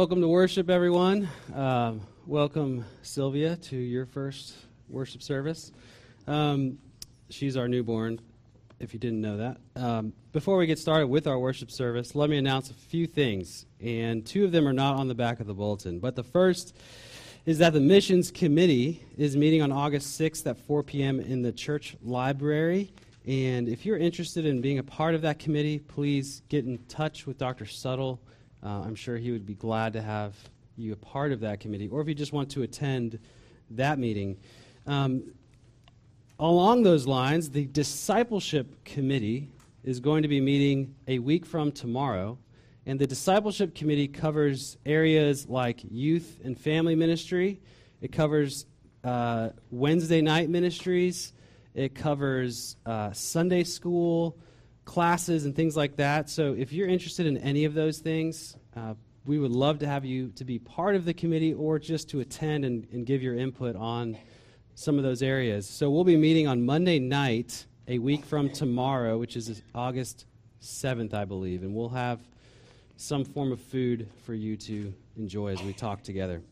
Welcome to worship, everyone. Um, welcome, Sylvia, to your first worship service. Um, she's our newborn, if you didn't know that. Um, before we get started with our worship service, let me announce a few things, and two of them are not on the back of the bulletin. But the first is that the Missions Committee is meeting on August 6th at 4 p.m. in the church library. And if you're interested in being a part of that committee, please get in touch with Dr. Suttle uh, I'm sure he would be glad to have you a part of that committee, or if you just want to attend that meeting. Um, along those lines, the discipleship committee is going to be meeting a week from tomorrow, and the discipleship committee covers areas like youth and family ministry. It covers uh, Wednesday night ministries. It covers uh, Sunday school classes and things like that. So if you're interested in any of those things, uh, we would love to have you to be part of the committee or just to attend and, and give your input on some of those areas. So we'll be meeting on Monday night, a week from tomorrow, which is August 7th, I believe, and we'll have some form of food for you to enjoy as we talk together.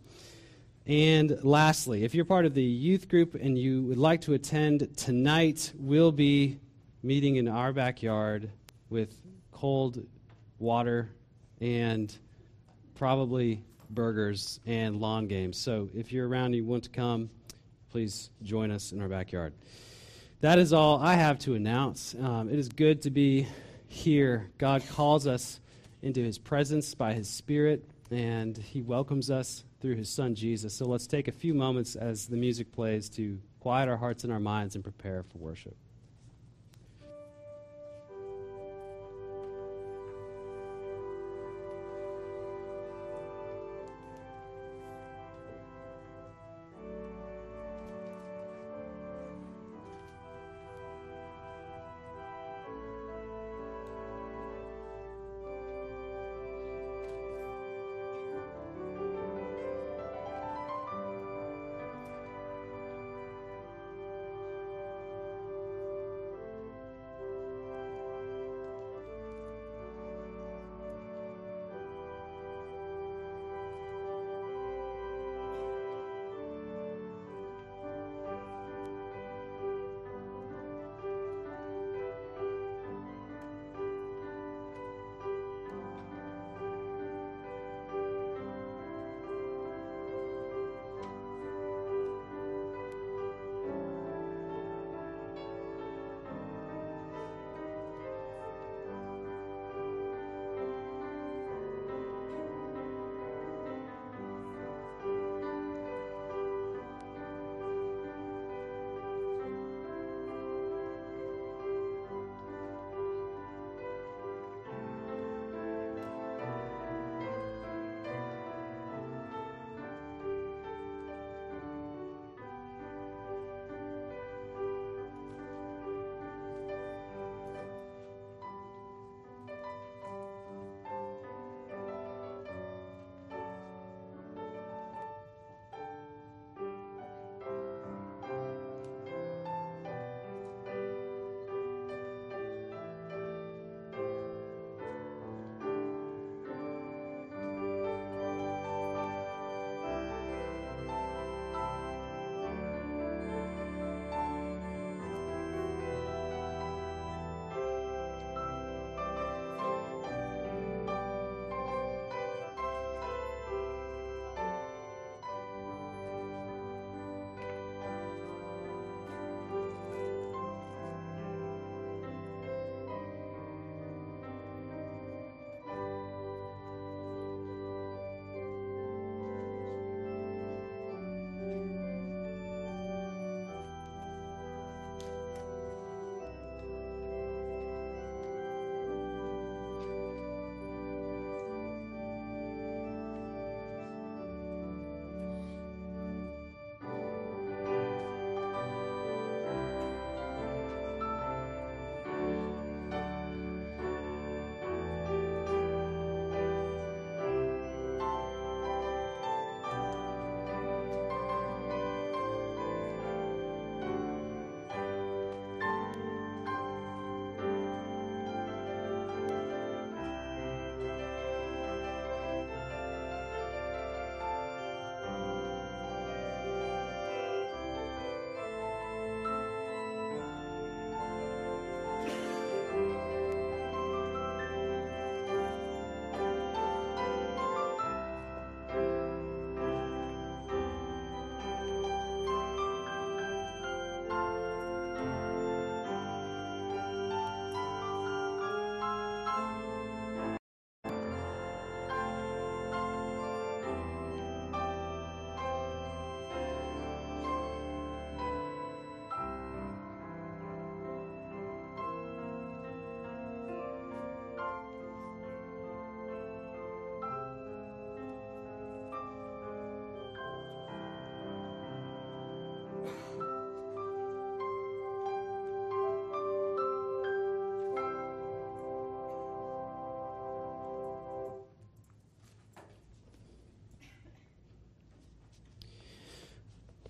And lastly, if you're part of the youth group and you would like to attend tonight, we'll be meeting in our backyard with cold water and probably burgers and lawn games. So if you're around and you want to come, please join us in our backyard. That is all I have to announce. Um, it is good to be here. God calls us into his presence by his Spirit, and he welcomes us through his Son Jesus. So let's take a few moments as the music plays to quiet our hearts and our minds and prepare for worship.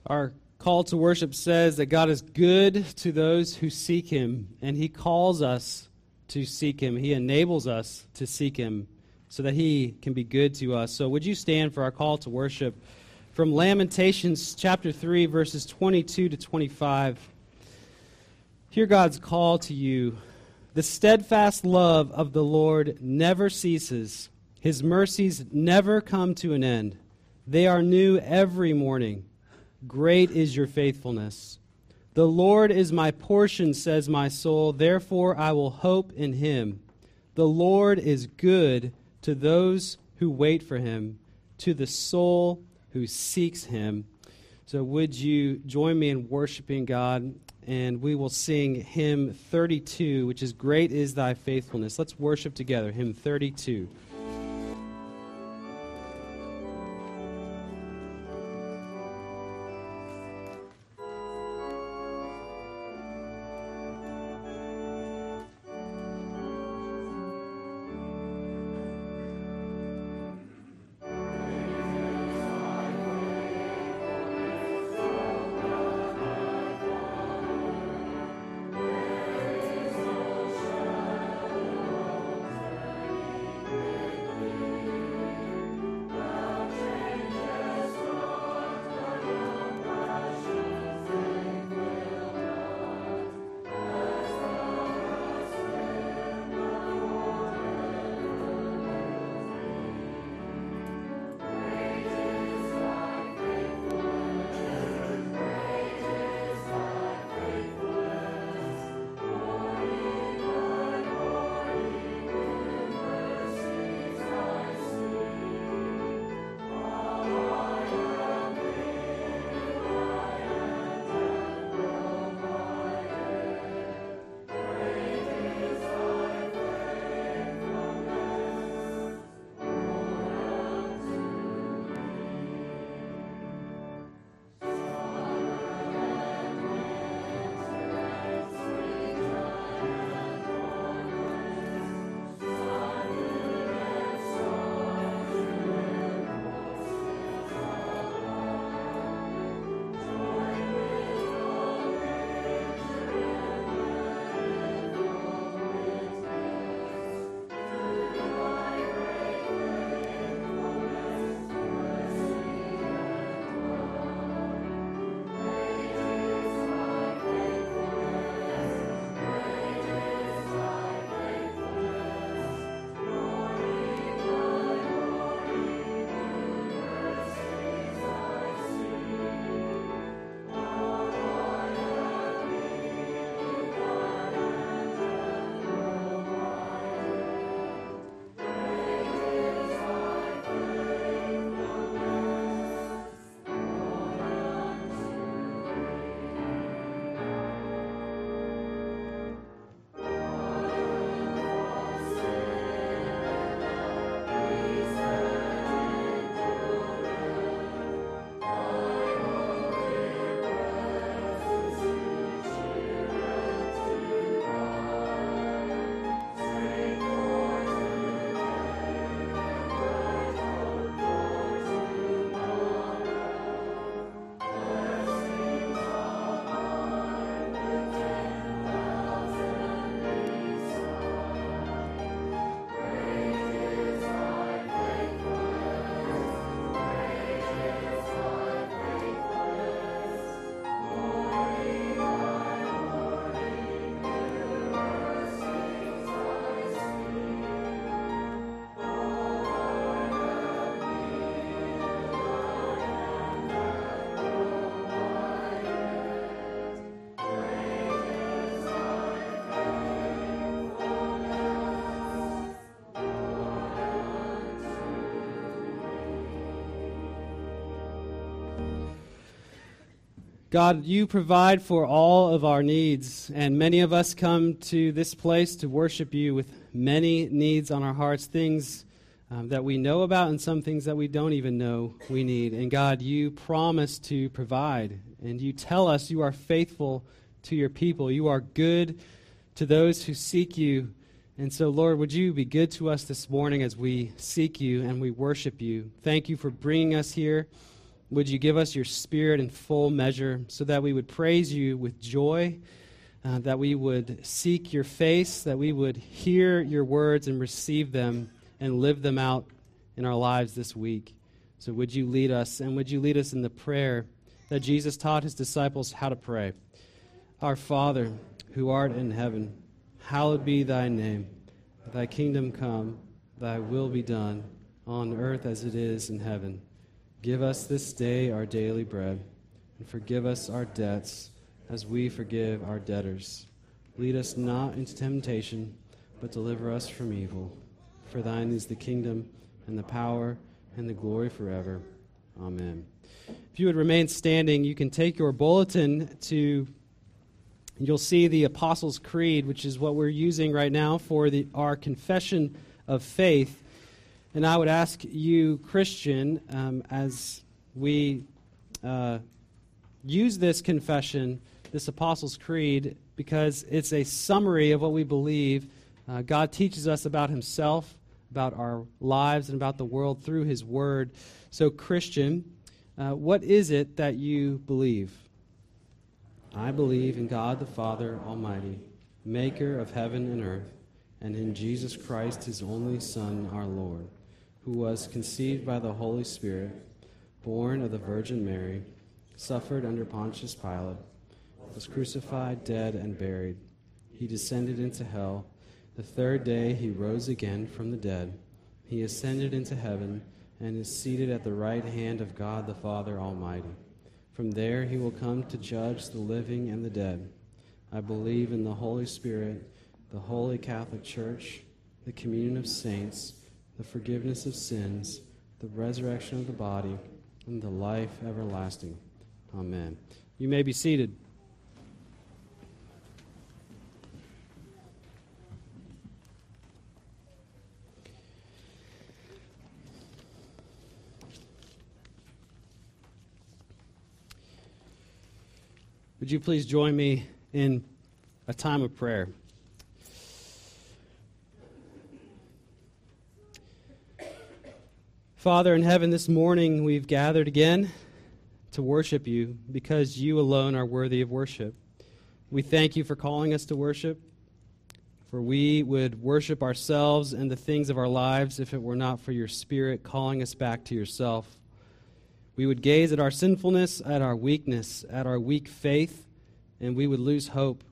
Our call to worship says that God is good to those who seek Him, and He calls us to seek Him. He enables us to seek Him so that He can be good to us. So, would you stand for our call to worship from Lamentations chapter 3, verses 22 to 25? Hear God's call to you. The steadfast love of the Lord never ceases, His mercies never come to an end. They are new every morning. Great is your faithfulness. The Lord is my portion, says my soul. Therefore I will hope in him. The Lord is good to those who wait for him, to the soul who seeks him. So, would you join me in worshiping God? And we will sing hymn 32, which is Great is Thy Faithfulness. Let's worship together, hymn 32. God, you provide for all of our needs, and many of us come to this place to worship you with many needs on our hearts, things um, that we know about and some things that we don't even know we need. And God, you promise to provide, and you tell us you are faithful to your people. You are good to those who seek you. And so, Lord, would you be good to us this morning as we seek you and we worship you? Thank you for bringing us here. Would you give us your spirit in full measure so that we would praise you with joy, uh, that we would seek your face, that we would hear your words and receive them and live them out in our lives this week? So, would you lead us, and would you lead us in the prayer that Jesus taught his disciples how to pray? Our Father, who art in heaven, hallowed be thy name. Thy kingdom come, thy will be done, on earth as it is in heaven. Give us this day our daily bread, and forgive us our debts as we forgive our debtors. Lead us not into temptation, but deliver us from evil. For thine is the kingdom, and the power, and the glory forever. Amen. If you would remain standing, you can take your bulletin to, you'll see the Apostles' Creed, which is what we're using right now for the, our confession of faith. And I would ask you, Christian, um, as we uh, use this confession, this Apostles' Creed, because it's a summary of what we believe. Uh, God teaches us about Himself, about our lives, and about the world through His Word. So, Christian, uh, what is it that you believe? I believe in God the Father Almighty, maker of heaven and earth, and in Jesus Christ, His only Son, our Lord who was conceived by the Holy Spirit, born of the Virgin Mary, suffered under Pontius Pilate, was crucified, dead, and buried. He descended into hell. The third day he rose again from the dead. He ascended into heaven and is seated at the right hand of God the Father Almighty. From there he will come to judge the living and the dead. I believe in the Holy Spirit, the holy Catholic Church, the communion of saints the forgiveness of sins, the resurrection of the body, and the life everlasting. Amen. You may be seated. Would you please join me in a time of prayer? Father in heaven, this morning we've gathered again to worship you because you alone are worthy of worship. We thank you for calling us to worship, for we would worship ourselves and the things of our lives if it were not for your Spirit calling us back to yourself. We would gaze at our sinfulness, at our weakness, at our weak faith, and we would lose hope.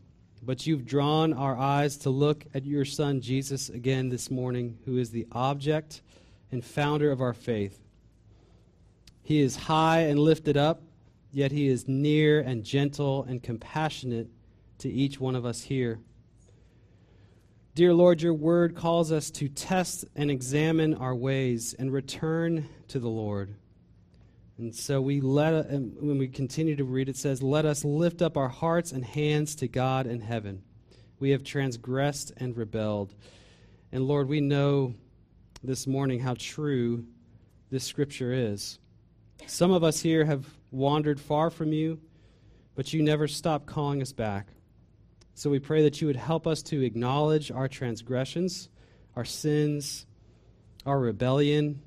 But you've drawn our eyes to look at your Son, Jesus, again this morning, who is the object and founder of our faith. He is high and lifted up, yet he is near and gentle and compassionate to each one of us here. Dear Lord, your word calls us to test and examine our ways and return to the Lord. And so we let when we continue to read it says, "Let us lift up our hearts and hands to God in heaven. We have transgressed and rebelled." And Lord, we know this morning how true this scripture is. Some of us here have wandered far from you, but you never stop calling us back. So we pray that you would help us to acknowledge our transgressions, our sins, our rebellion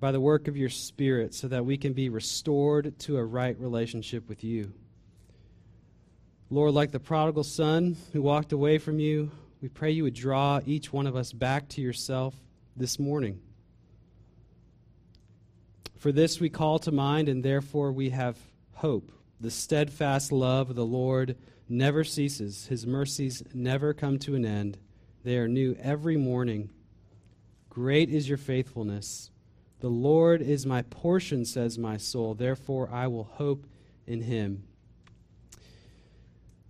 by the work of your Spirit so that we can be restored to a right relationship with you. Lord, like the prodigal son who walked away from you, we pray you would draw each one of us back to yourself this morning. For this we call to mind, and therefore we have hope. The steadfast love of the Lord never ceases, His mercies never come to an end. They are new every morning. Great is your faithfulness. The Lord is my portion, says my soul. Therefore I will hope in Him.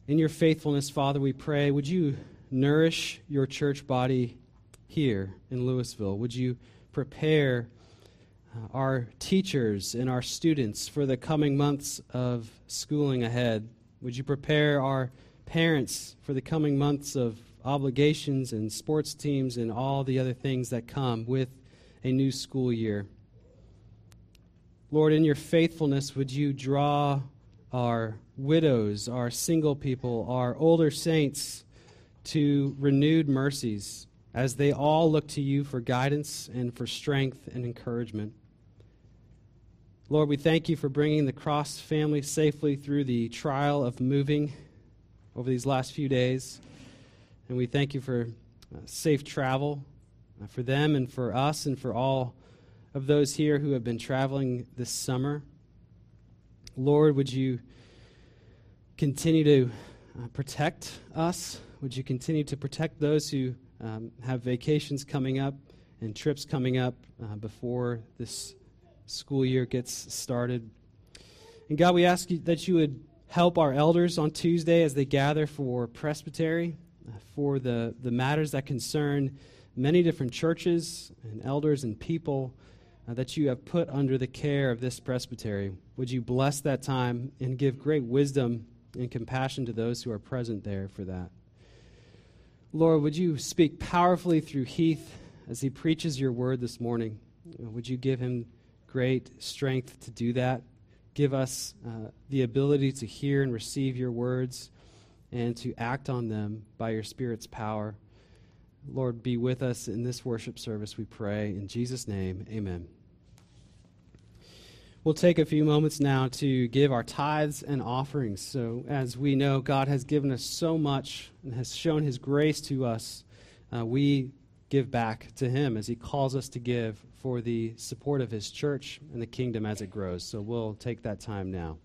In your faithfulness, Father, we pray, would you nourish your church body here in Louisville? Would you prepare uh, our teachers and our students for the coming months of schooling ahead? Would you prepare our parents for the coming months of obligations and sports teams and all the other things that come with a new school year? Lord, in your faithfulness, would you draw our widows, our single people, our older saints to renewed mercies? As they all look to you for guidance and for strength and encouragement. Lord, we thank you for bringing the Cross family safely through the trial of moving over these last few days. And we thank you for uh, safe travel uh, for them and for us and for all of those here who have been traveling this summer. Lord, would you continue to uh, protect us? Would you continue to protect those who um, have vacations coming up and trips coming up uh, before this school year gets started? And God, we ask you that you would help our elders on Tuesday as they gather for presbytery, uh, for the, the matters that concern many different churches and elders and people uh, that you have put under the care of this presbytery. Would you bless that time and give great wisdom and compassion to those who are present there for that? Lord, would you speak powerfully through Heath as he preaches your word this morning? Uh, would you give him great strength to do that? Give us uh, the ability to hear and receive your words and to act on them by your Spirit's power. Lord, be with us in this worship service, we pray. In Jesus' name, amen. We'll take a few moments now to give our tithes and offerings. So, as we know, God has given us so much and has shown his grace to us. Uh, we give back to him as he calls us to give for the support of his church and the kingdom as it grows. So, we'll take that time now.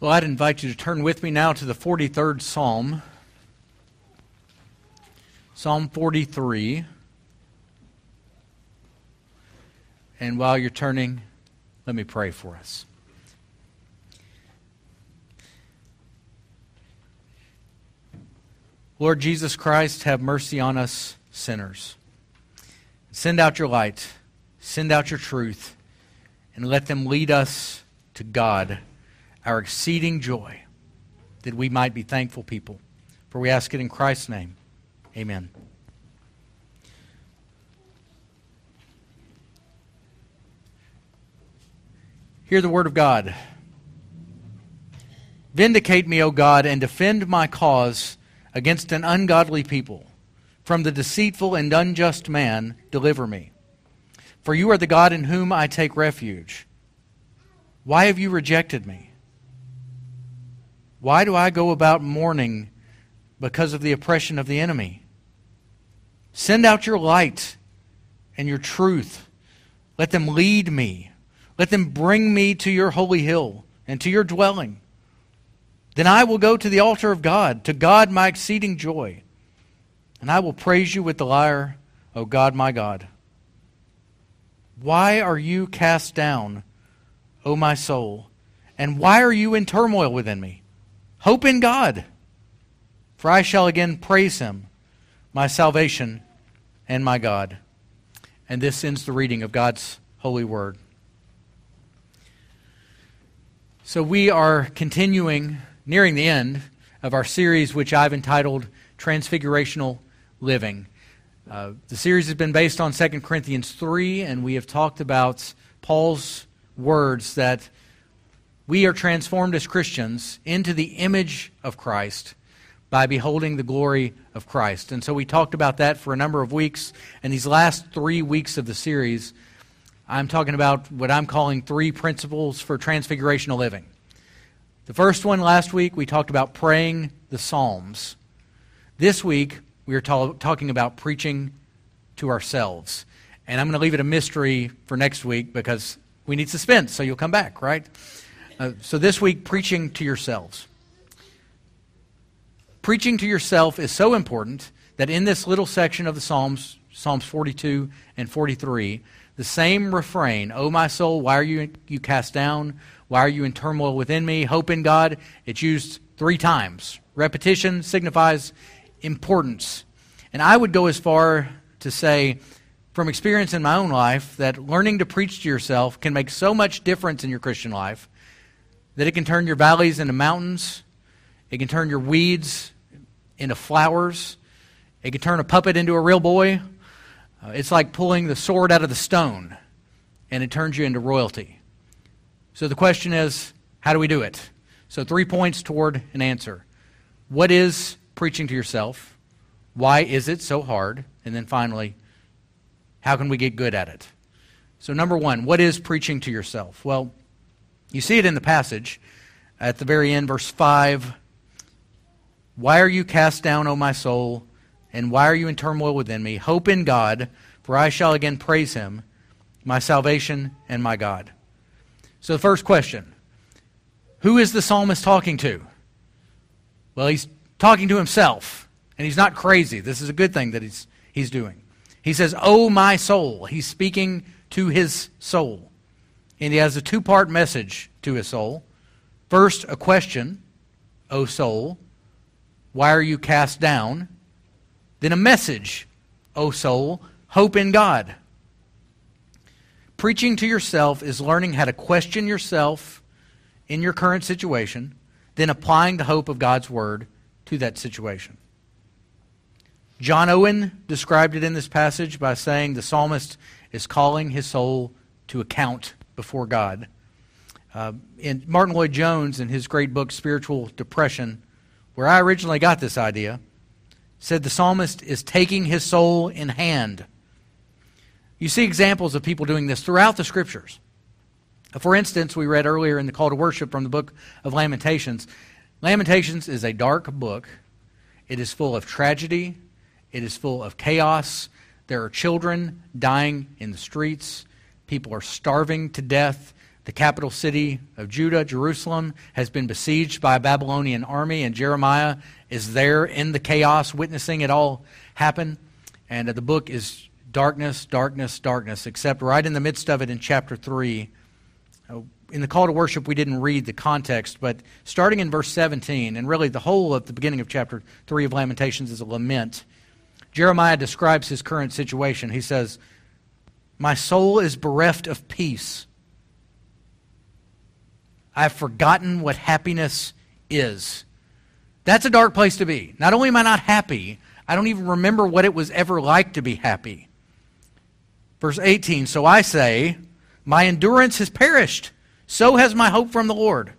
Well, I'd invite you to turn with me now to the 43rd Psalm. Psalm 43. And while you're turning, let me pray for us. Lord Jesus Christ, have mercy on us sinners. Send out your light, send out your truth, and let them lead us to God our exceeding joy, that we might be thankful people. For we ask it in Christ's name. Amen. Hear the word of God. Vindicate me, O God, and defend my cause against an ungodly people. From the deceitful and unjust man, deliver me. For you are the God in whom I take refuge. Why have you rejected me? Why do I go about mourning because of the oppression of the enemy? Send out your light and your truth. Let them lead me. Let them bring me to your holy hill and to your dwelling. Then I will go to the altar of God, to God my exceeding joy. And I will praise you with the lyre, O God my God. Why are you cast down, O my soul? And why are you in turmoil within me? Hope in God, for I shall again praise him, my salvation and my God. And this ends the reading of God's holy word. So we are continuing, nearing the end of our series, which I've entitled Transfigurational Living. Uh, the series has been based on 2 Corinthians 3, and we have talked about Paul's words that we are transformed as Christians into the image of Christ by beholding the glory of Christ. And so we talked about that for a number of weeks. And these last three weeks of the series, I'm talking about what I'm calling three principles for transfigurational living. The first one last week, we talked about praying the Psalms. This week, we are ta- talking about preaching to ourselves. And I'm going to leave it a mystery for next week because we need suspense, so you'll come back, right? Uh, so this week, preaching to yourselves. Preaching to yourself is so important that in this little section of the Psalms, Psalms 42 and 43, the same refrain, O my soul, why are you, you cast down? Why are you in turmoil within me? Hope in God. It's used three times. Repetition signifies importance. And I would go as far to say, from experience in my own life, that learning to preach to yourself can make so much difference in your Christian life that it can turn your valleys into mountains, it can turn your weeds into flowers, it can turn a puppet into a real boy. Uh, it's like pulling the sword out of the stone, and it turns you into royalty. So the question is how do we do it? So, three points toward an answer. What is preaching to yourself? Why is it so hard? And then finally, how can we get good at it? So, number one, what is preaching to yourself? Well, you see it in the passage at the very end, verse 5. Why are you cast down, O my soul? And why are you in turmoil within me? Hope in God, for I shall again praise him, my salvation and my God. So, the first question Who is the psalmist talking to? Well, he's talking to himself, and he's not crazy. This is a good thing that he's, he's doing. He says, Oh, my soul. He's speaking to his soul. And he has a two part message to his soul. First, a question, O soul, why are you cast down? Then a message, O soul, hope in God. Preaching to yourself is learning how to question yourself in your current situation, then applying the hope of God's word to that situation. John Owen described it in this passage by saying the psalmist is calling his soul to account before God. Uh, in Martyn Lloyd-Jones, in his great book Spiritual Depression, where I originally got this idea, said the psalmist is taking his soul in hand. You see examples of people doing this throughout the scriptures. For instance, we read earlier in the call to worship from the book of Lamentations. Lamentations is a dark book. It is full of tragedy. It is full of chaos. There are children dying in the streets. People are starving to death. The capital city of Judah, Jerusalem, has been besieged by a Babylonian army, and Jeremiah is there in the chaos, witnessing it all happen. And the book is darkness, darkness, darkness, except right in the midst of it in chapter 3. Uh, in the call to worship, we didn't read the context, but starting in verse 17, and really the whole of the beginning of chapter 3 of Lamentations is a lament. Jeremiah describes his current situation. He says, My soul is bereft of peace. I've forgotten what happiness is. That's a dark place to be. Not only am I not happy, I don't even remember what it was ever like to be happy. Verse 18 So I say, My endurance has perished, so has my hope from the Lord.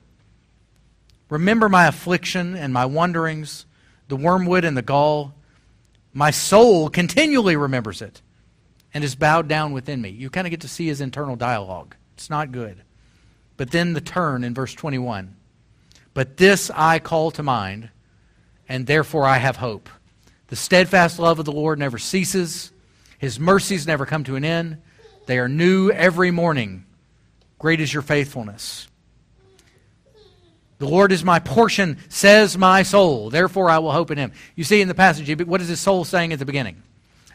Remember my affliction and my wanderings, the wormwood and the gall. My soul continually remembers it and is bowed down within me. You kind of get to see his internal dialogue. It's not good. But then the turn in verse 21. But this I call to mind, and therefore I have hope. The steadfast love of the Lord never ceases, His mercies never come to an end. They are new every morning. Great is your faithfulness. The Lord is my portion, says my soul. Therefore I will hope in him. You see in the passage, what is his soul saying at the beginning?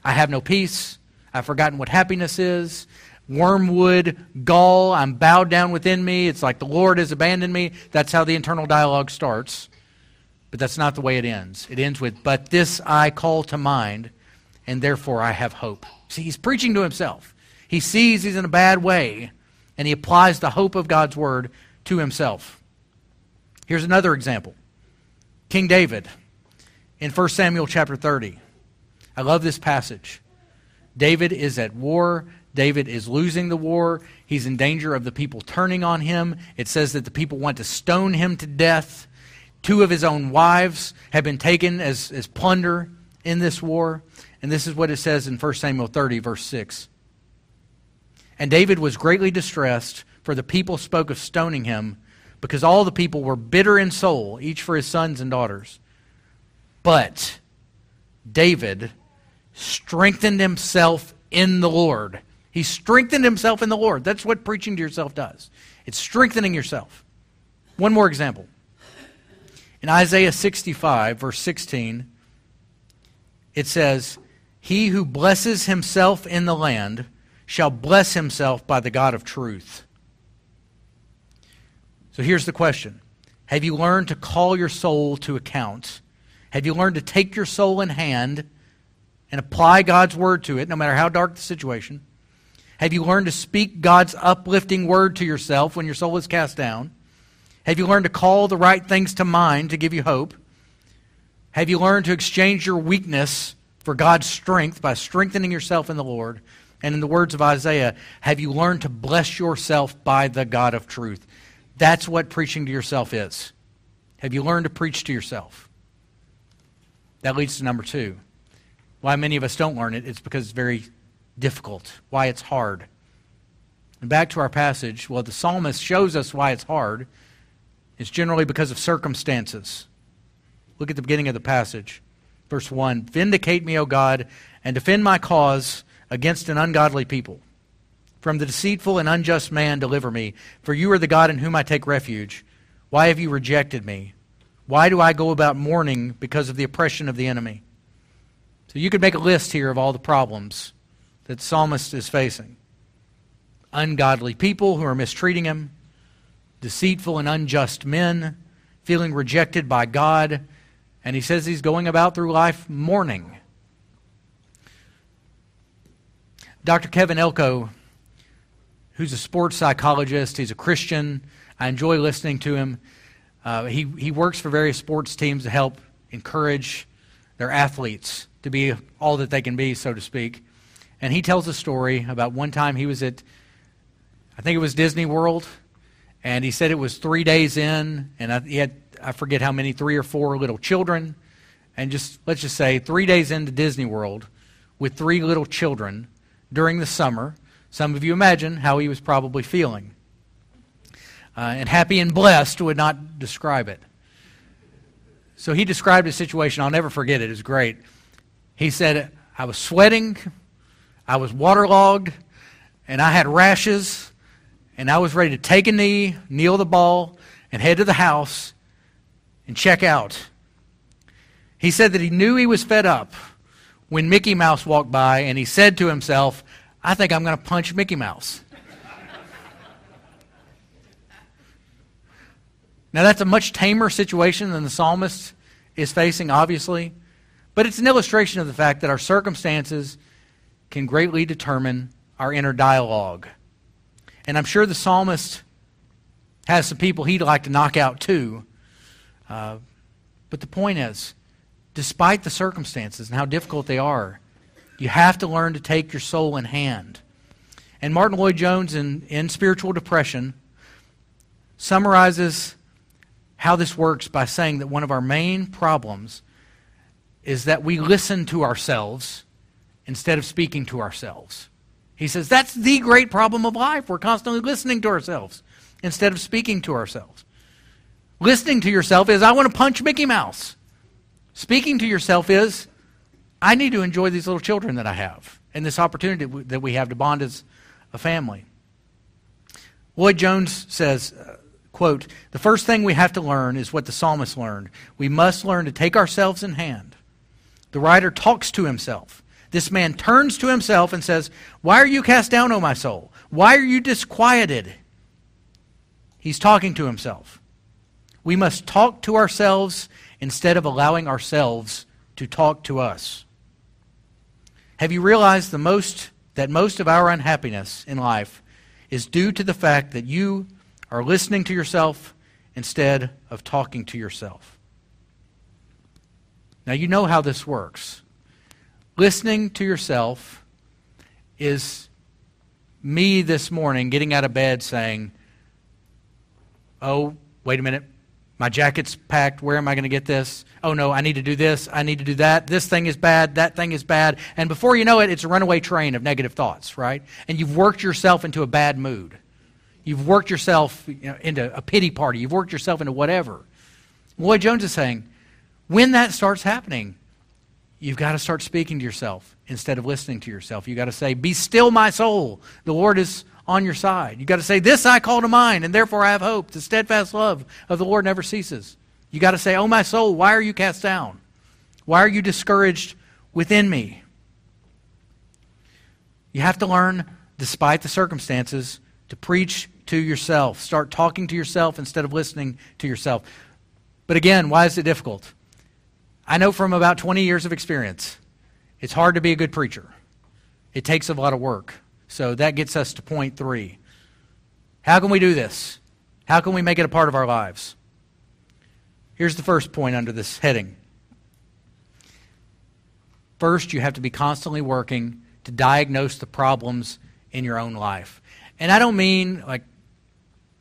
I have no peace. I've forgotten what happiness is wormwood, gall. I'm bowed down within me. It's like the Lord has abandoned me. That's how the internal dialogue starts. But that's not the way it ends. It ends with, But this I call to mind, and therefore I have hope. See, he's preaching to himself. He sees he's in a bad way, and he applies the hope of God's word to himself. Here's another example King David in 1 Samuel chapter 30. I love this passage. David is at war. David is losing the war. He's in danger of the people turning on him. It says that the people want to stone him to death. Two of his own wives have been taken as, as plunder in this war. And this is what it says in 1 Samuel 30, verse 6. And David was greatly distressed, for the people spoke of stoning him, because all the people were bitter in soul, each for his sons and daughters. But David strengthened himself in the Lord he strengthened himself in the Lord. That's what preaching to yourself does. It's strengthening yourself. One more example. In Isaiah 65, verse 16, it says, He who blesses himself in the land shall bless himself by the God of truth. So here's the question Have you learned to call your soul to account? Have you learned to take your soul in hand and apply God's word to it, no matter how dark the situation? Have you learned to speak God's uplifting word to yourself when your soul is cast down? Have you learned to call the right things to mind to give you hope? Have you learned to exchange your weakness for God's strength by strengthening yourself in the Lord? And in the words of Isaiah, have you learned to bless yourself by the God of truth? That's what preaching to yourself is. Have you learned to preach to yourself? That leads to number two. Why many of us don't learn it, it's because it's very difficult, why it's hard. And back to our passage, well, the psalmist shows us why it's hard. It's generally because of circumstances. Look at the beginning of the passage. Verse 1 Vindicate me, O God, and defend my cause against an ungodly people. From the deceitful and unjust man, deliver me, for you are the God in whom I take refuge. Why have you rejected me? Why do I go about mourning because of the oppression of the enemy? So you could make a list here of all the problems that psalmist is facing ungodly people who are mistreating him, deceitful and unjust men, feeling rejected by God, and he says he's going about through life mourning. Dr. Kevin Elko, who's a sports psychologist, he's a Christian. I enjoy listening to him. Uh, he, he works for various sports teams to help encourage their athletes to be all that they can be, so to speak. And he tells a story about one time he was at, I think it was Disney World, and he said it was three days in, and I, he had, I forget how many, three or four little children. And just, let's just say, three days into Disney World with three little children during the summer. Some of you imagine how he was probably feeling. Uh, and happy and blessed would not describe it. So he described a situation, I'll never forget it, it was great. He said, I was sweating I was waterlogged and I had rashes and I was ready to take a knee, kneel the ball, and head to the house and check out. He said that he knew he was fed up when Mickey Mouse walked by, and he said to himself, I think I'm going to punch Mickey Mouse. now, that's a much tamer situation than the psalmist is facing, obviously, but it's an illustration of the fact that our circumstances can greatly determine our inner dialogue. And I'm sure the psalmist has some people he'd like to knock out too. Uh, but the point is, despite the circumstances and how difficult they are, you have to learn to take your soul in hand. And Martyn Lloyd-Jones, in, in Spiritual Depression, summarizes how this works by saying that one of our main problems is that we listen to ourselves instead of speaking to ourselves. He says that's the great problem of life. We're constantly listening to ourselves instead of speaking to ourselves. Listening to yourself is, I want to punch Mickey Mouse. Speaking to yourself is, I need to enjoy these little children that I have and this opportunity that we have to bond as a family. Lloyd-Jones says, uh, quote, the first thing we have to learn is what the psalmist learned. We must learn to take ourselves in hand. The writer talks to himself. This man turns to himself and says, Why are you cast down, O my soul? Why are you disquieted? He's talking to himself. We must talk to ourselves instead of allowing ourselves to talk to us. Have you realized the most that most of our unhappiness in life is due to the fact that you are listening to yourself instead of talking to yourself? Now you know how this works. Listening to yourself is me this morning getting out of bed saying, Oh, wait a minute. My jacket's packed. Where am I going to get this? Oh no, I need to do this. I need to do that. This thing is bad. That thing is bad. And before you know it, it's a runaway train of negative thoughts, right? And you've worked yourself into a bad mood. You've worked yourself you know, into a pity party. You've worked yourself into whatever. Lloyd-Jones is saying, when that starts happening, you've got to start speaking to yourself instead of listening to yourself. You've got to say, Be still, my soul. The Lord is on your side. You've got to say, This I call to mind, and therefore I have hope. The steadfast love of the Lord never ceases. You've got to say, Oh, my soul, why are you cast down? Why are you discouraged within me? You have to learn, despite the circumstances, to preach to yourself. Start talking to yourself instead of listening to yourself. But again, why is it difficult? I know from about 20 years of experience, it's hard to be a good preacher. It takes a lot of work. So that gets us to point three. How can we do this? How can we make it a part of our lives? Here's the first point under this heading. First, you have to be constantly working to diagnose the problems in your own life. And I don't mean like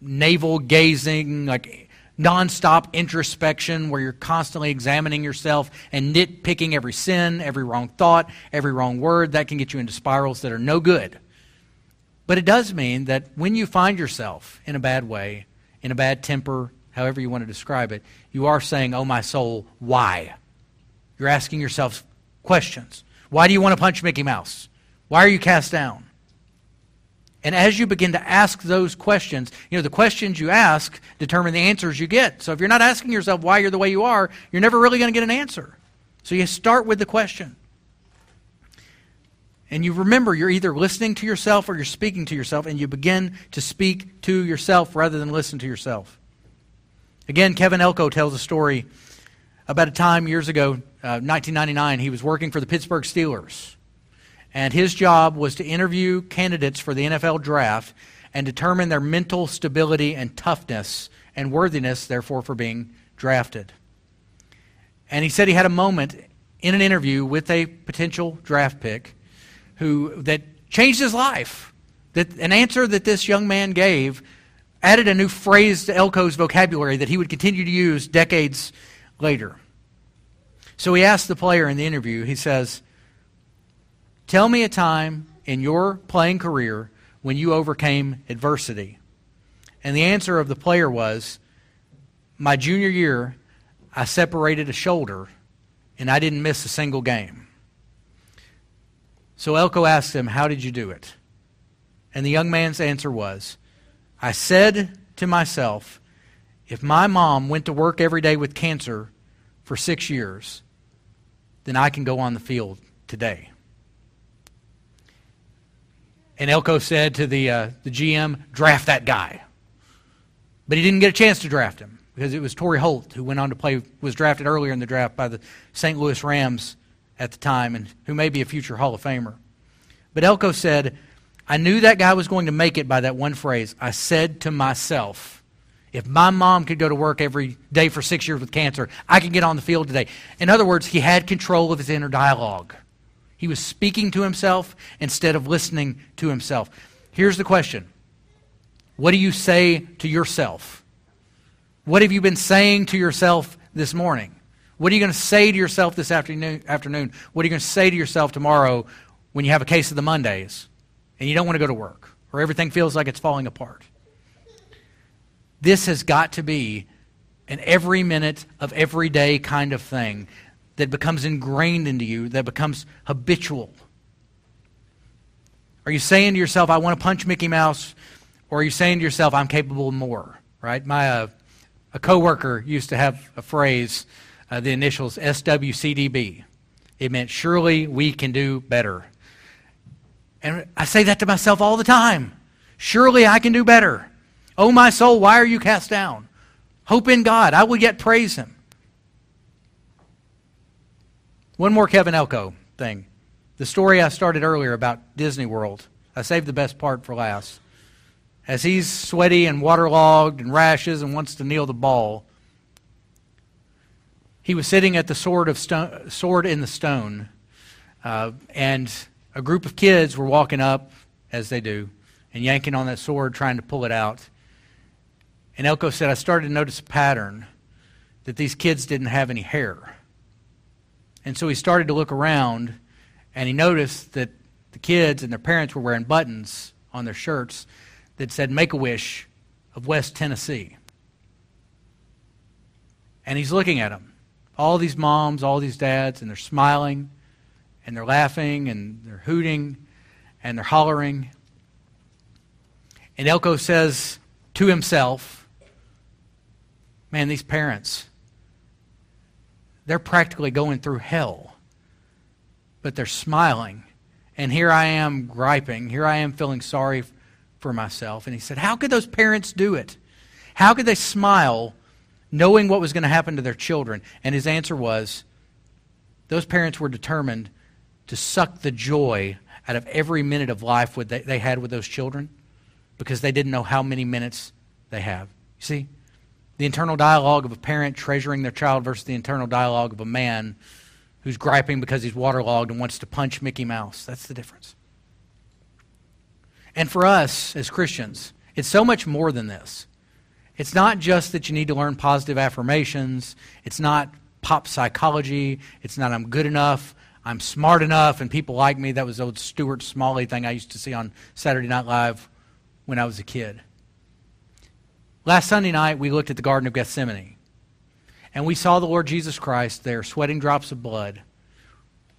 navel gazing, like nonstop introspection where you're constantly examining yourself and nitpicking every sin, every wrong thought, every wrong word. That can get you into spirals that are no good. But it does mean that when you find yourself in a bad way, in a bad temper, however you want to describe it, you are saying, Oh, my soul, why? You're asking yourself questions. Why do you want to punch Mickey Mouse? Why are you cast down? And as you begin to ask those questions, you know, the questions you ask determine the answers you get. So if you're not asking yourself why you're the way you are, you're never really going to get an answer. So you start with the question. And you remember you're either listening to yourself or you're speaking to yourself, and you begin to speak to yourself rather than listen to yourself. Again, Kevin Elko tells a story about a time years ago, uh, 1999. He was working for the Pittsburgh Steelers and his job was to interview candidates for the NFL draft and determine their mental stability and toughness and worthiness, therefore, for being drafted. And he said he had a moment in an interview with a potential draft pick who that changed his life. That an answer that this young man gave added a new phrase to Elko's vocabulary that he would continue to use decades later. So he asked the player in the interview, he says, Tell me a time in your playing career when you overcame adversity. And the answer of the player was My junior year, I separated a shoulder and I didn't miss a single game. So Elko asked him, How did you do it? And the young man's answer was, I said to myself, if my mom went to work every day with cancer for six years, then I can go on the field today. And Elko said to the, uh, the GM, draft that guy. But he didn't get a chance to draft him because it was Torry Holt who went on to play, was drafted earlier in the draft by the St. Louis Rams at the time and who may be a future Hall of Famer. But Elko said, I knew that guy was going to make it by that one phrase. I said to myself, if my mom could go to work every day for six years with cancer, I can get on the field today. In other words, he had control of his inner dialogue. He was speaking to himself instead of listening to himself. Here's the question What do you say to yourself? What have you been saying to yourself this morning? What are you going to say to yourself this afternoon? afternoon? What are you going to say to yourself tomorrow when you have a case of the Mondays and you don't want to go to work or everything feels like it's falling apart? This has got to be an every minute of every day kind of thing that becomes ingrained into you, that becomes habitual. Are you saying to yourself, I want to punch Mickey Mouse? Or are you saying to yourself, I'm capable of more? Right? My, uh, a coworker used to have a phrase, uh, the initials SWCDB. It meant, surely we can do better. And I say that to myself all the time. Surely I can do better. Oh, my soul, why are you cast down? Hope in God. I will yet praise him. One more Kevin Elko thing. The story I started earlier about Disney World. I saved the best part for last. As he's sweaty and waterlogged and rashes and wants to kneel the ball, he was sitting at the sword, of stone, sword in the stone, uh, and a group of kids were walking up, as they do, and yanking on that sword, trying to pull it out. And Elko said, I started to notice a pattern that these kids didn't have any hair. And so he started to look around, and he noticed that the kids and their parents were wearing buttons on their shirts that said Make a Wish of West Tennessee. And he's looking at them. All these moms, all these dads, and they're smiling, and they're laughing, and they're hooting, and they're hollering. And Elko says to himself, Man, these parents, they're practically going through hell. But they're smiling. And here I am griping. Here I am feeling sorry for myself. And he said, How could those parents do it? How could they smile knowing what was going to happen to their children? And his answer was, Those parents were determined to suck the joy out of every minute of life they had with those children because they didn't know how many minutes they have. You see? The internal dialogue of a parent treasuring their child versus the internal dialogue of a man who's griping because he's waterlogged and wants to punch Mickey Mouse. That's the difference. And for us as Christians, it's so much more than this. It's not just that you need to learn positive affirmations, it's not pop psychology, it's not I'm good enough, I'm smart enough, and people like me. That was the old Stuart Smalley thing I used to see on Saturday Night Live when I was a kid. Last Sunday night, we looked at the Garden of Gethsemane. And we saw the Lord Jesus Christ there, sweating drops of blood,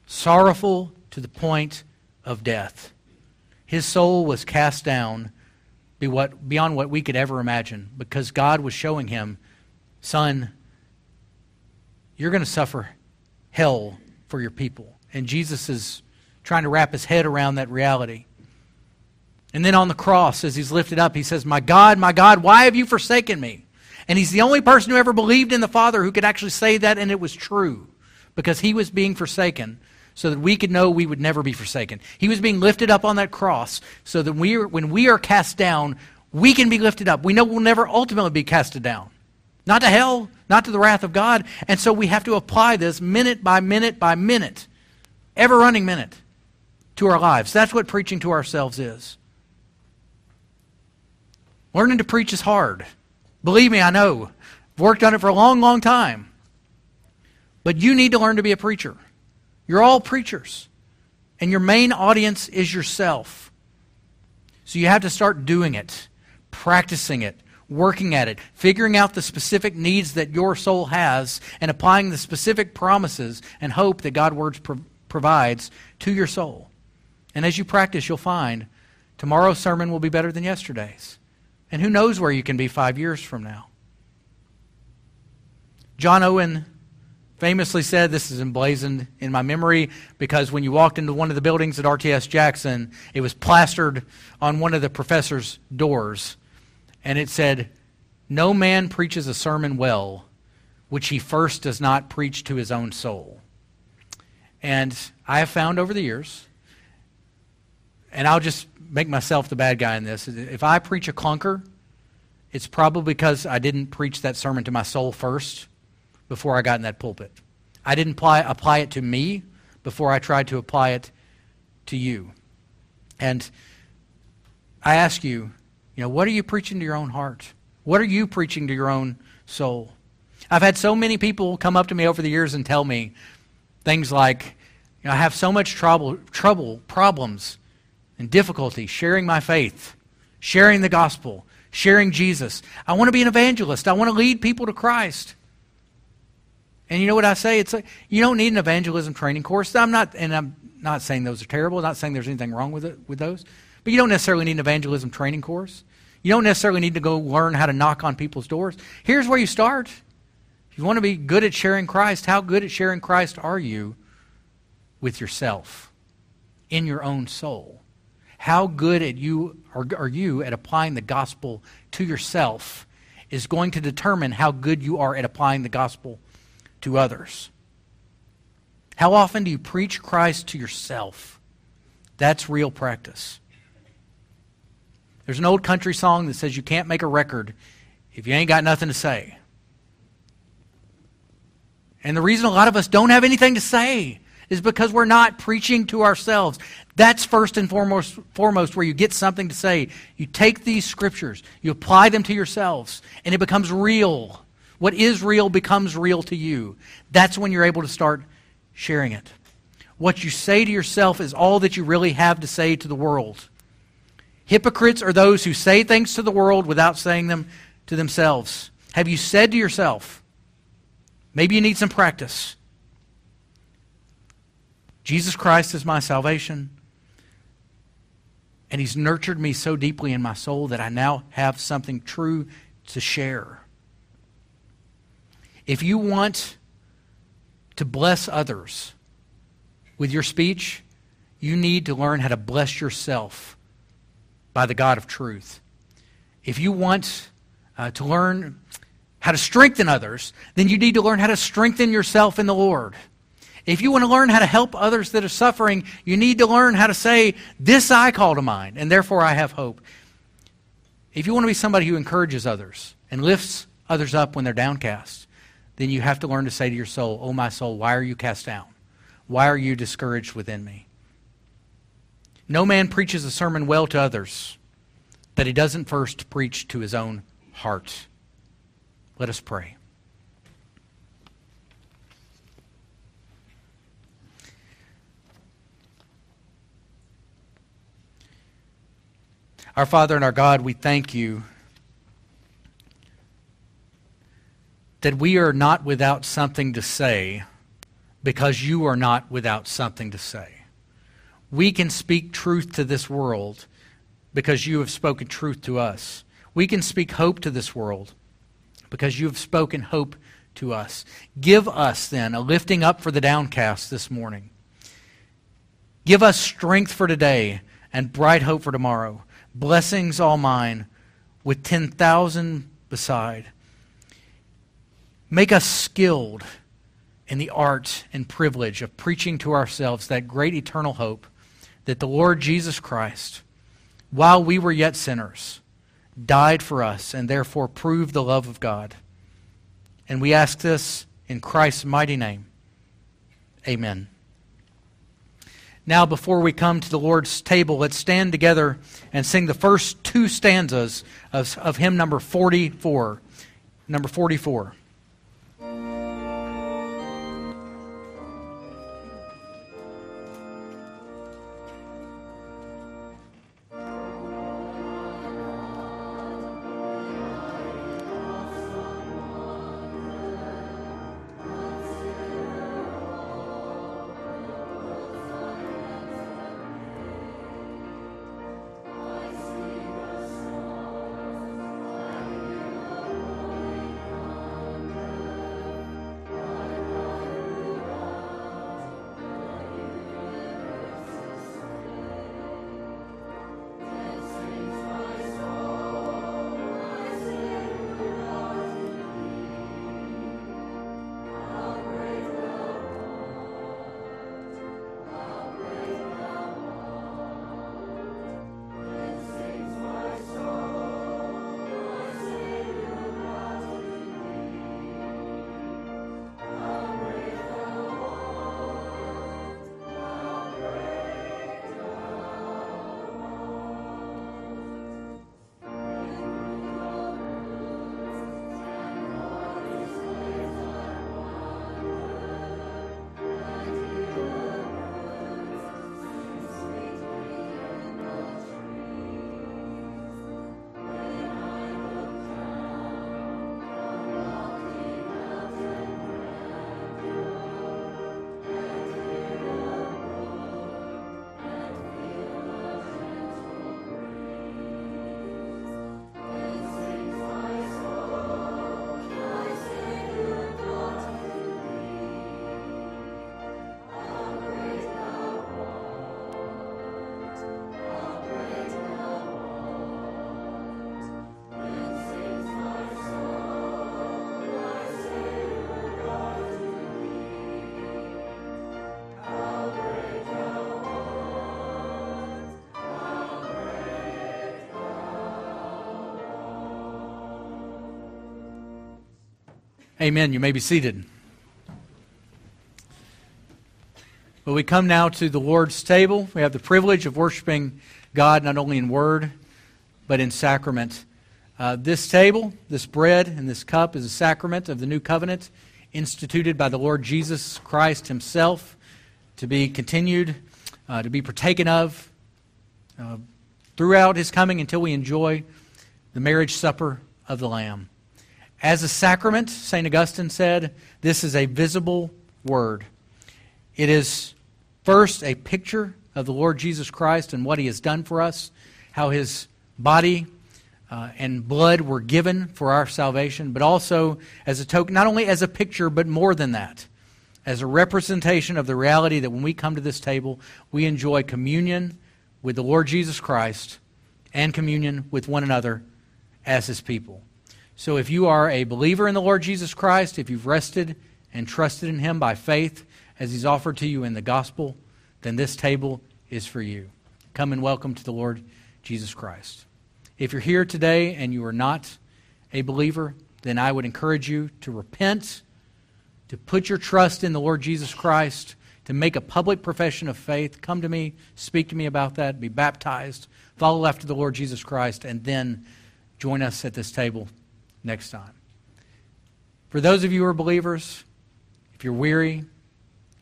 sorrowful to the point of death. His soul was cast down beyond what we could ever imagine because God was showing him, Son, you're going to suffer hell for your people. And Jesus is trying to wrap his head around that reality. And then on the cross, as he's lifted up, he says, My God, my God, why have you forsaken me? And he's the only person who ever believed in the Father who could actually say that, and it was true because he was being forsaken so that we could know we would never be forsaken. He was being lifted up on that cross so that we when we are cast down, we can be lifted up. We know we'll never ultimately be casted down. Not to hell, not to the wrath of God. And so we have to apply this minute by minute by minute, ever running minute, to our lives. That's what preaching to ourselves is. Learning to preach is hard. Believe me, I know. I've worked on it for a long, long time. But you need to learn to be a preacher. You're all preachers. And your main audience is yourself. So you have to start doing it, practicing it, working at it, figuring out the specific needs that your soul has, and applying the specific promises and hope that God's Word pro- provides to your soul. And as you practice, you'll find tomorrow's sermon will be better than yesterday's. And who knows where you can be five years from now? John Owen famously said, this is emblazoned in my memory, because when you walked into one of the buildings at RTS Jackson, it was plastered on one of the professor's doors, and it said, No man preaches a sermon well which he first does not preach to his own soul. And I have found over the years, and I'll just make myself the bad guy in this, if I preach a clunker, it's probably because I didn't preach that sermon to my soul first before I got in that pulpit. I didn't apply, apply it to me before I tried to apply it to you. And I ask you, you know, what are you preaching to your own heart? What are you preaching to your own soul? I've had so many people come up to me over the years and tell me things like, you know, I have so much trouble, trouble, problems, and difficulty sharing my faith, sharing the gospel, sharing Jesus. I want to be an evangelist. I want to lead people to Christ. And you know what I say? It's like, you don't need an evangelism training course. I'm not, and I'm not saying those are terrible. I'm not saying there's anything wrong with it with those. But you don't necessarily need an evangelism training course. You don't necessarily need to go learn how to knock on people's doors. Here's where you start. If you want to be good at sharing Christ, how good at sharing Christ are you with yourself, in your own soul? How good at you are, are you at applying the gospel to yourself is going to determine how good you are at applying the gospel to others. How often do you preach Christ to yourself? That's real practice. There's an old country song that says you can't make a record if you ain't got nothing to say. And the reason a lot of us don't have anything to say is because we're not preaching to ourselves. That's first and foremost, foremost where you get something to say. You take these scriptures, you apply them to yourselves, and it becomes real. What is real becomes real to you. That's when you're able to start sharing it. What you say to yourself is all that you really have to say to the world. Hypocrites are those who say things to the world without saying them to themselves. Have you said to yourself, maybe you need some practice? Jesus Christ is my salvation. And He's nurtured me so deeply in my soul that I now have something true to share. If you want to bless others with your speech, you need to learn how to bless yourself by the God of truth. If you want uh, to learn how to strengthen others, then you need to learn how to strengthen yourself in the Lord. If you want to learn how to help others that are suffering, you need to learn how to say, This I call to mind, and therefore I have hope. If you want to be somebody who encourages others and lifts others up when they're downcast, then you have to learn to say to your soul, Oh, my soul, why are you cast down? Why are you discouraged within me? No man preaches a sermon well to others that he doesn't first preach to his own heart. Let us pray. Our Father and our God, we thank you that we are not without something to say because you are not without something to say. We can speak truth to this world because you have spoken truth to us. We can speak hope to this world because you have spoken hope to us. Give us then a lifting up for the downcast this morning. Give us strength for today and bright hope for tomorrow. Blessings all mine with 10,000 beside. Make us skilled in the art and privilege of preaching to ourselves that great eternal hope that the Lord Jesus Christ, while we were yet sinners, died for us and therefore proved the love of God. And we ask this in Christ's mighty name. Amen. Now, before we come to the Lord's table, let's stand together and sing the first two stanzas of, of hymn number 44. Number 44. Amen. You may be seated. Well, we come now to the Lord's table. We have the privilege of worshiping God not only in word, but in sacrament. Uh, this table, this bread, and this cup is a sacrament of the new covenant instituted by the Lord Jesus Christ Himself to be continued, uh, to be partaken of uh, throughout His coming until we enjoy the marriage supper of the Lamb. As a sacrament, St. Augustine said, this is a visible word. It is first a picture of the Lord Jesus Christ and what He has done for us, how His body uh, and blood were given for our salvation, but also as a token, not only as a picture, but more than that, as a representation of the reality that when we come to this table, we enjoy communion with the Lord Jesus Christ and communion with one another as his people. So if you are a believer in the Lord Jesus Christ, if you've rested and trusted in him by faith as he's offered to you in the gospel, then this table is for you. Come and welcome to the Lord Jesus Christ. If you're here today and you are not a believer, then I would encourage you to repent, to put your trust in the Lord Jesus Christ, to make a public profession of faith. Come to me, speak to me about that, be baptized, follow after the Lord Jesus Christ, and then join us at this table next time. For those of you who are believers, if you're weary,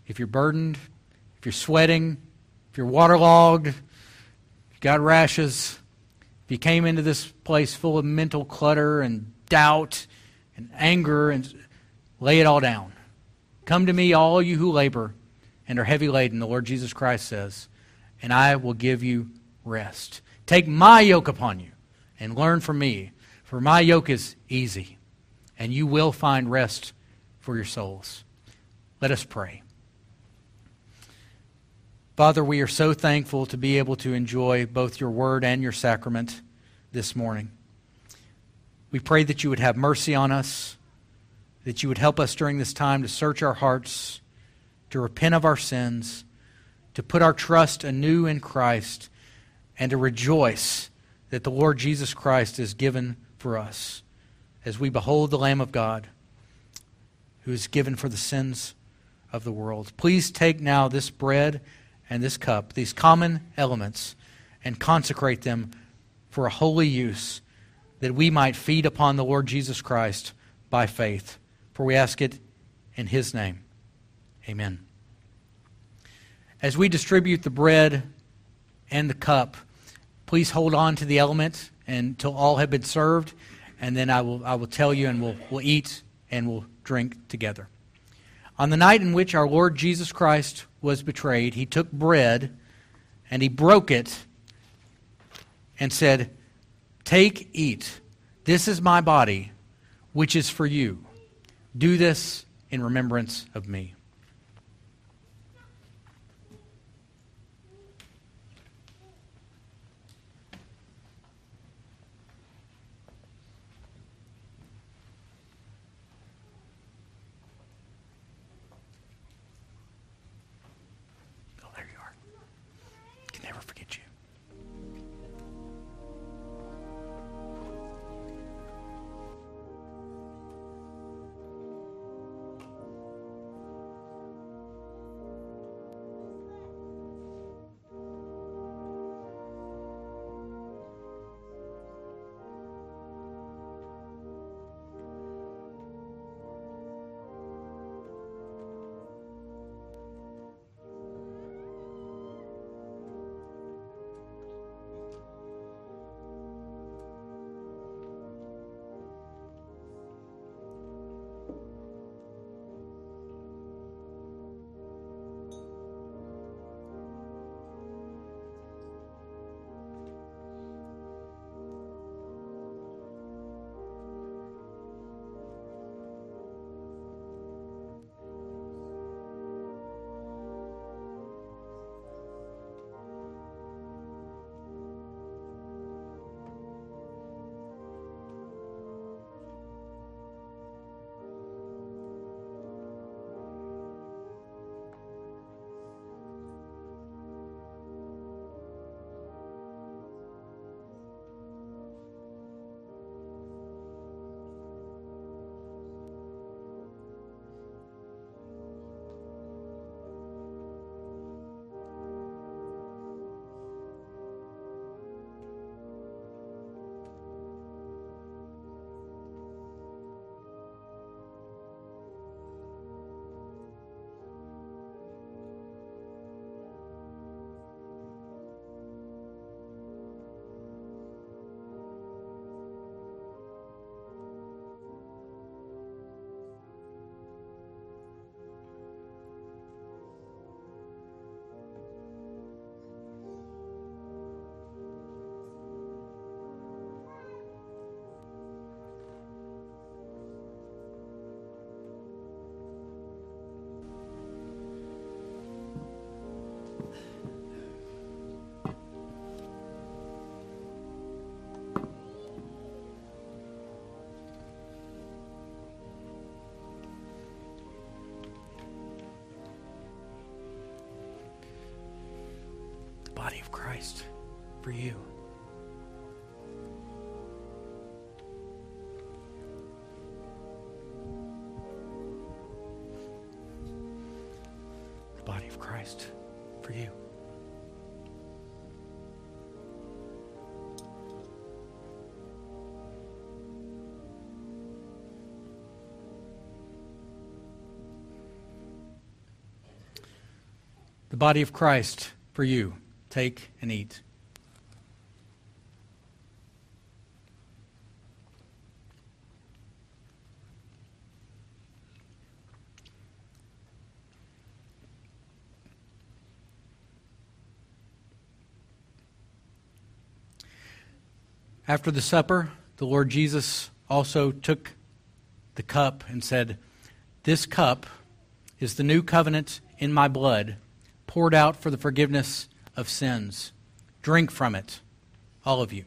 if you're burdened, if you're sweating, if you're waterlogged, if you've got rashes, if you came into this place full of mental clutter and doubt and anger, and lay it all down. Come to me, all you who labor and are heavy laden, the Lord Jesus Christ says, and I will give you rest. Take my yoke upon you and learn from me, for my yoke is easy, and you will find rest for your souls. Let us pray. Father, we are so thankful to be able to enjoy both your word and your sacrament this morning. We pray that you would have mercy on us, that you would help us during this time to search our hearts, to repent of our sins, to put our trust anew in Christ, and to rejoice that the Lord Jesus Christ is given for us as we behold the Lamb of God who is given for the sins of the world. Please take now this bread and this cup, these common elements, and consecrate them for a holy use, that we might feed upon the Lord Jesus Christ by faith. For we ask it in his name. Amen. As we distribute the bread and the cup, please hold on to the element until all have been served, and then I will, I will tell you, and we'll, we'll eat and we'll drink together. On the night in which our Lord Jesus Christ was betrayed, he took bread and he broke it and said, Take, eat. This is my body, which is for you. Do this in remembrance of me. Christ for you. The body of Christ for you. The body of Christ for you. Take and eat. After the supper, the Lord Jesus also took the cup and said, This cup is the new covenant in my blood, poured out for the forgiveness of sins. Drink from it, all of you.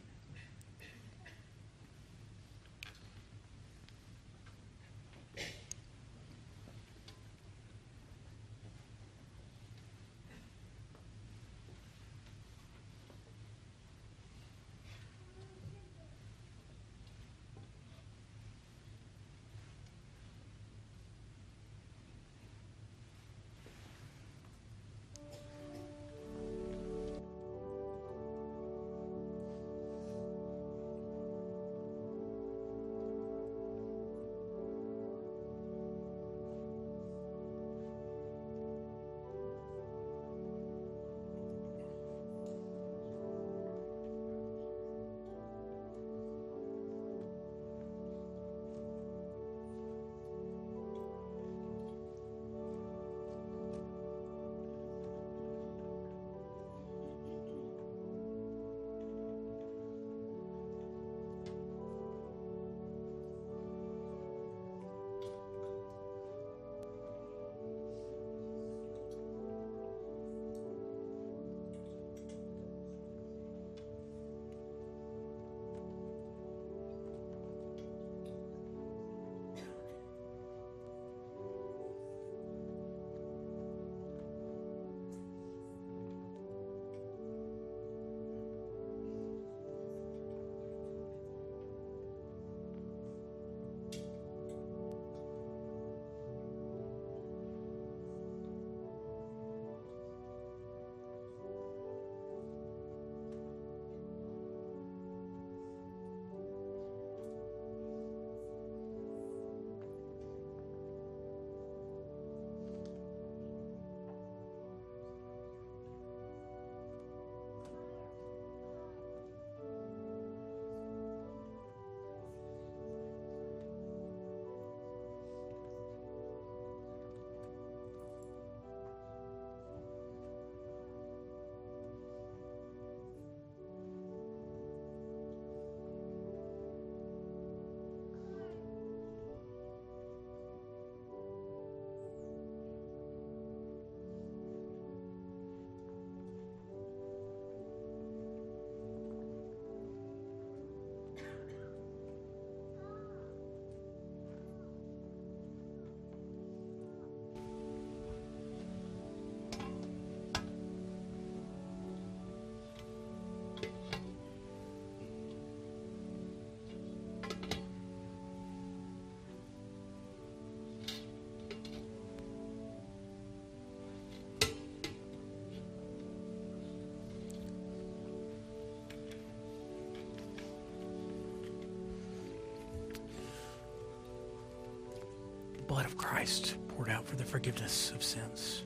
Christ poured out for the forgiveness of sins.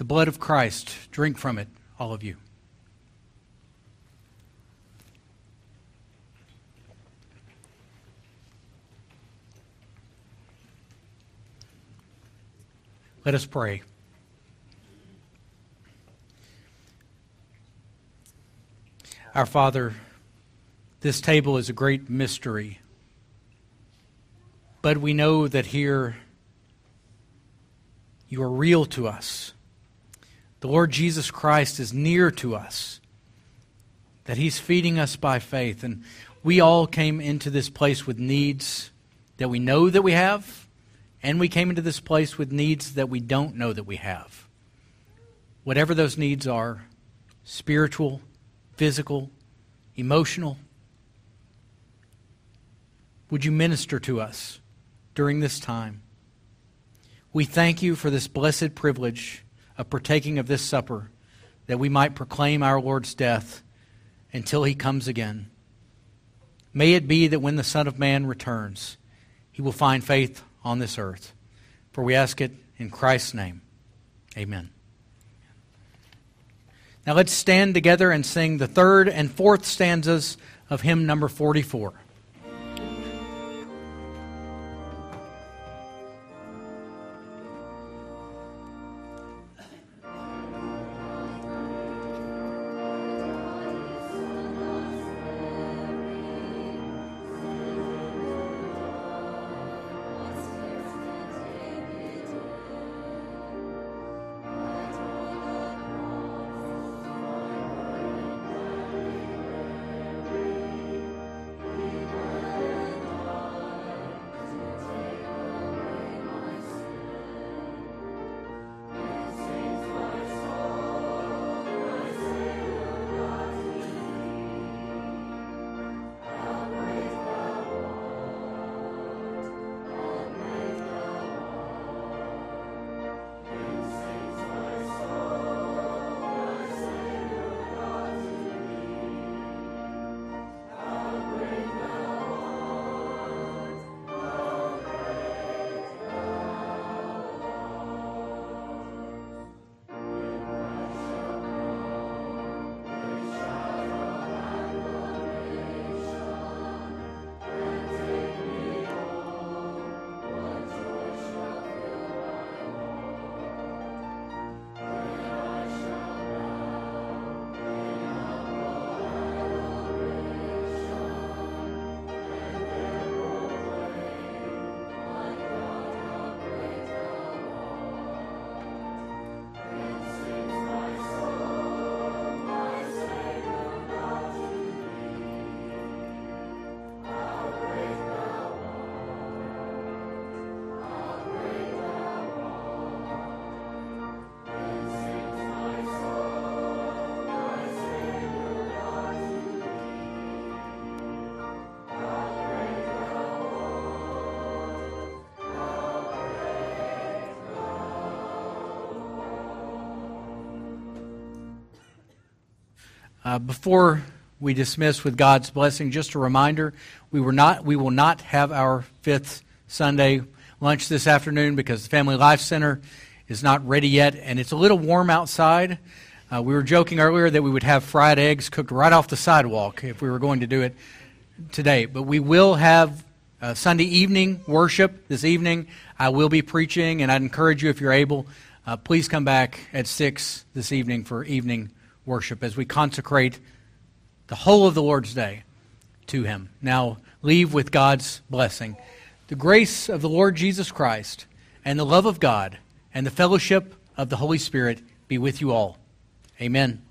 The blood of Christ, drink from it, all of you. Let us pray. Our Father, this table is a great mystery. But we know that here you are real to us. The Lord Jesus Christ is near to us, that He's feeding us by faith. And we all came into this place with needs that we know that we have, and we came into this place with needs that we don't know that we have. Whatever those needs are spiritual, physical, emotional would you minister to us during this time? We thank you for this blessed privilege of partaking of this supper that we might proclaim our Lord's death until he comes again. May it be that when the Son of Man returns, he will find faith on this earth. For we ask it in Christ's name. Amen. Now let's stand together and sing the third and fourth stanzas of hymn number 44. Uh, before we dismiss with God's blessing, just a reminder: we were not, we will not have our fifth Sunday lunch this afternoon because the Family Life Center is not ready yet, and it's a little warm outside. Uh, we were joking earlier that we would have fried eggs cooked right off the sidewalk if we were going to do it today. But we will have uh, Sunday evening worship this evening. I will be preaching, and I'd encourage you, if you're able, uh, please come back at 6 this evening for evening worship as we consecrate the whole of the Lord's Day to Him. Now, leave with God's blessing. The grace of the Lord Jesus Christ and the love of God and the fellowship of the Holy Spirit be with you all. Amen.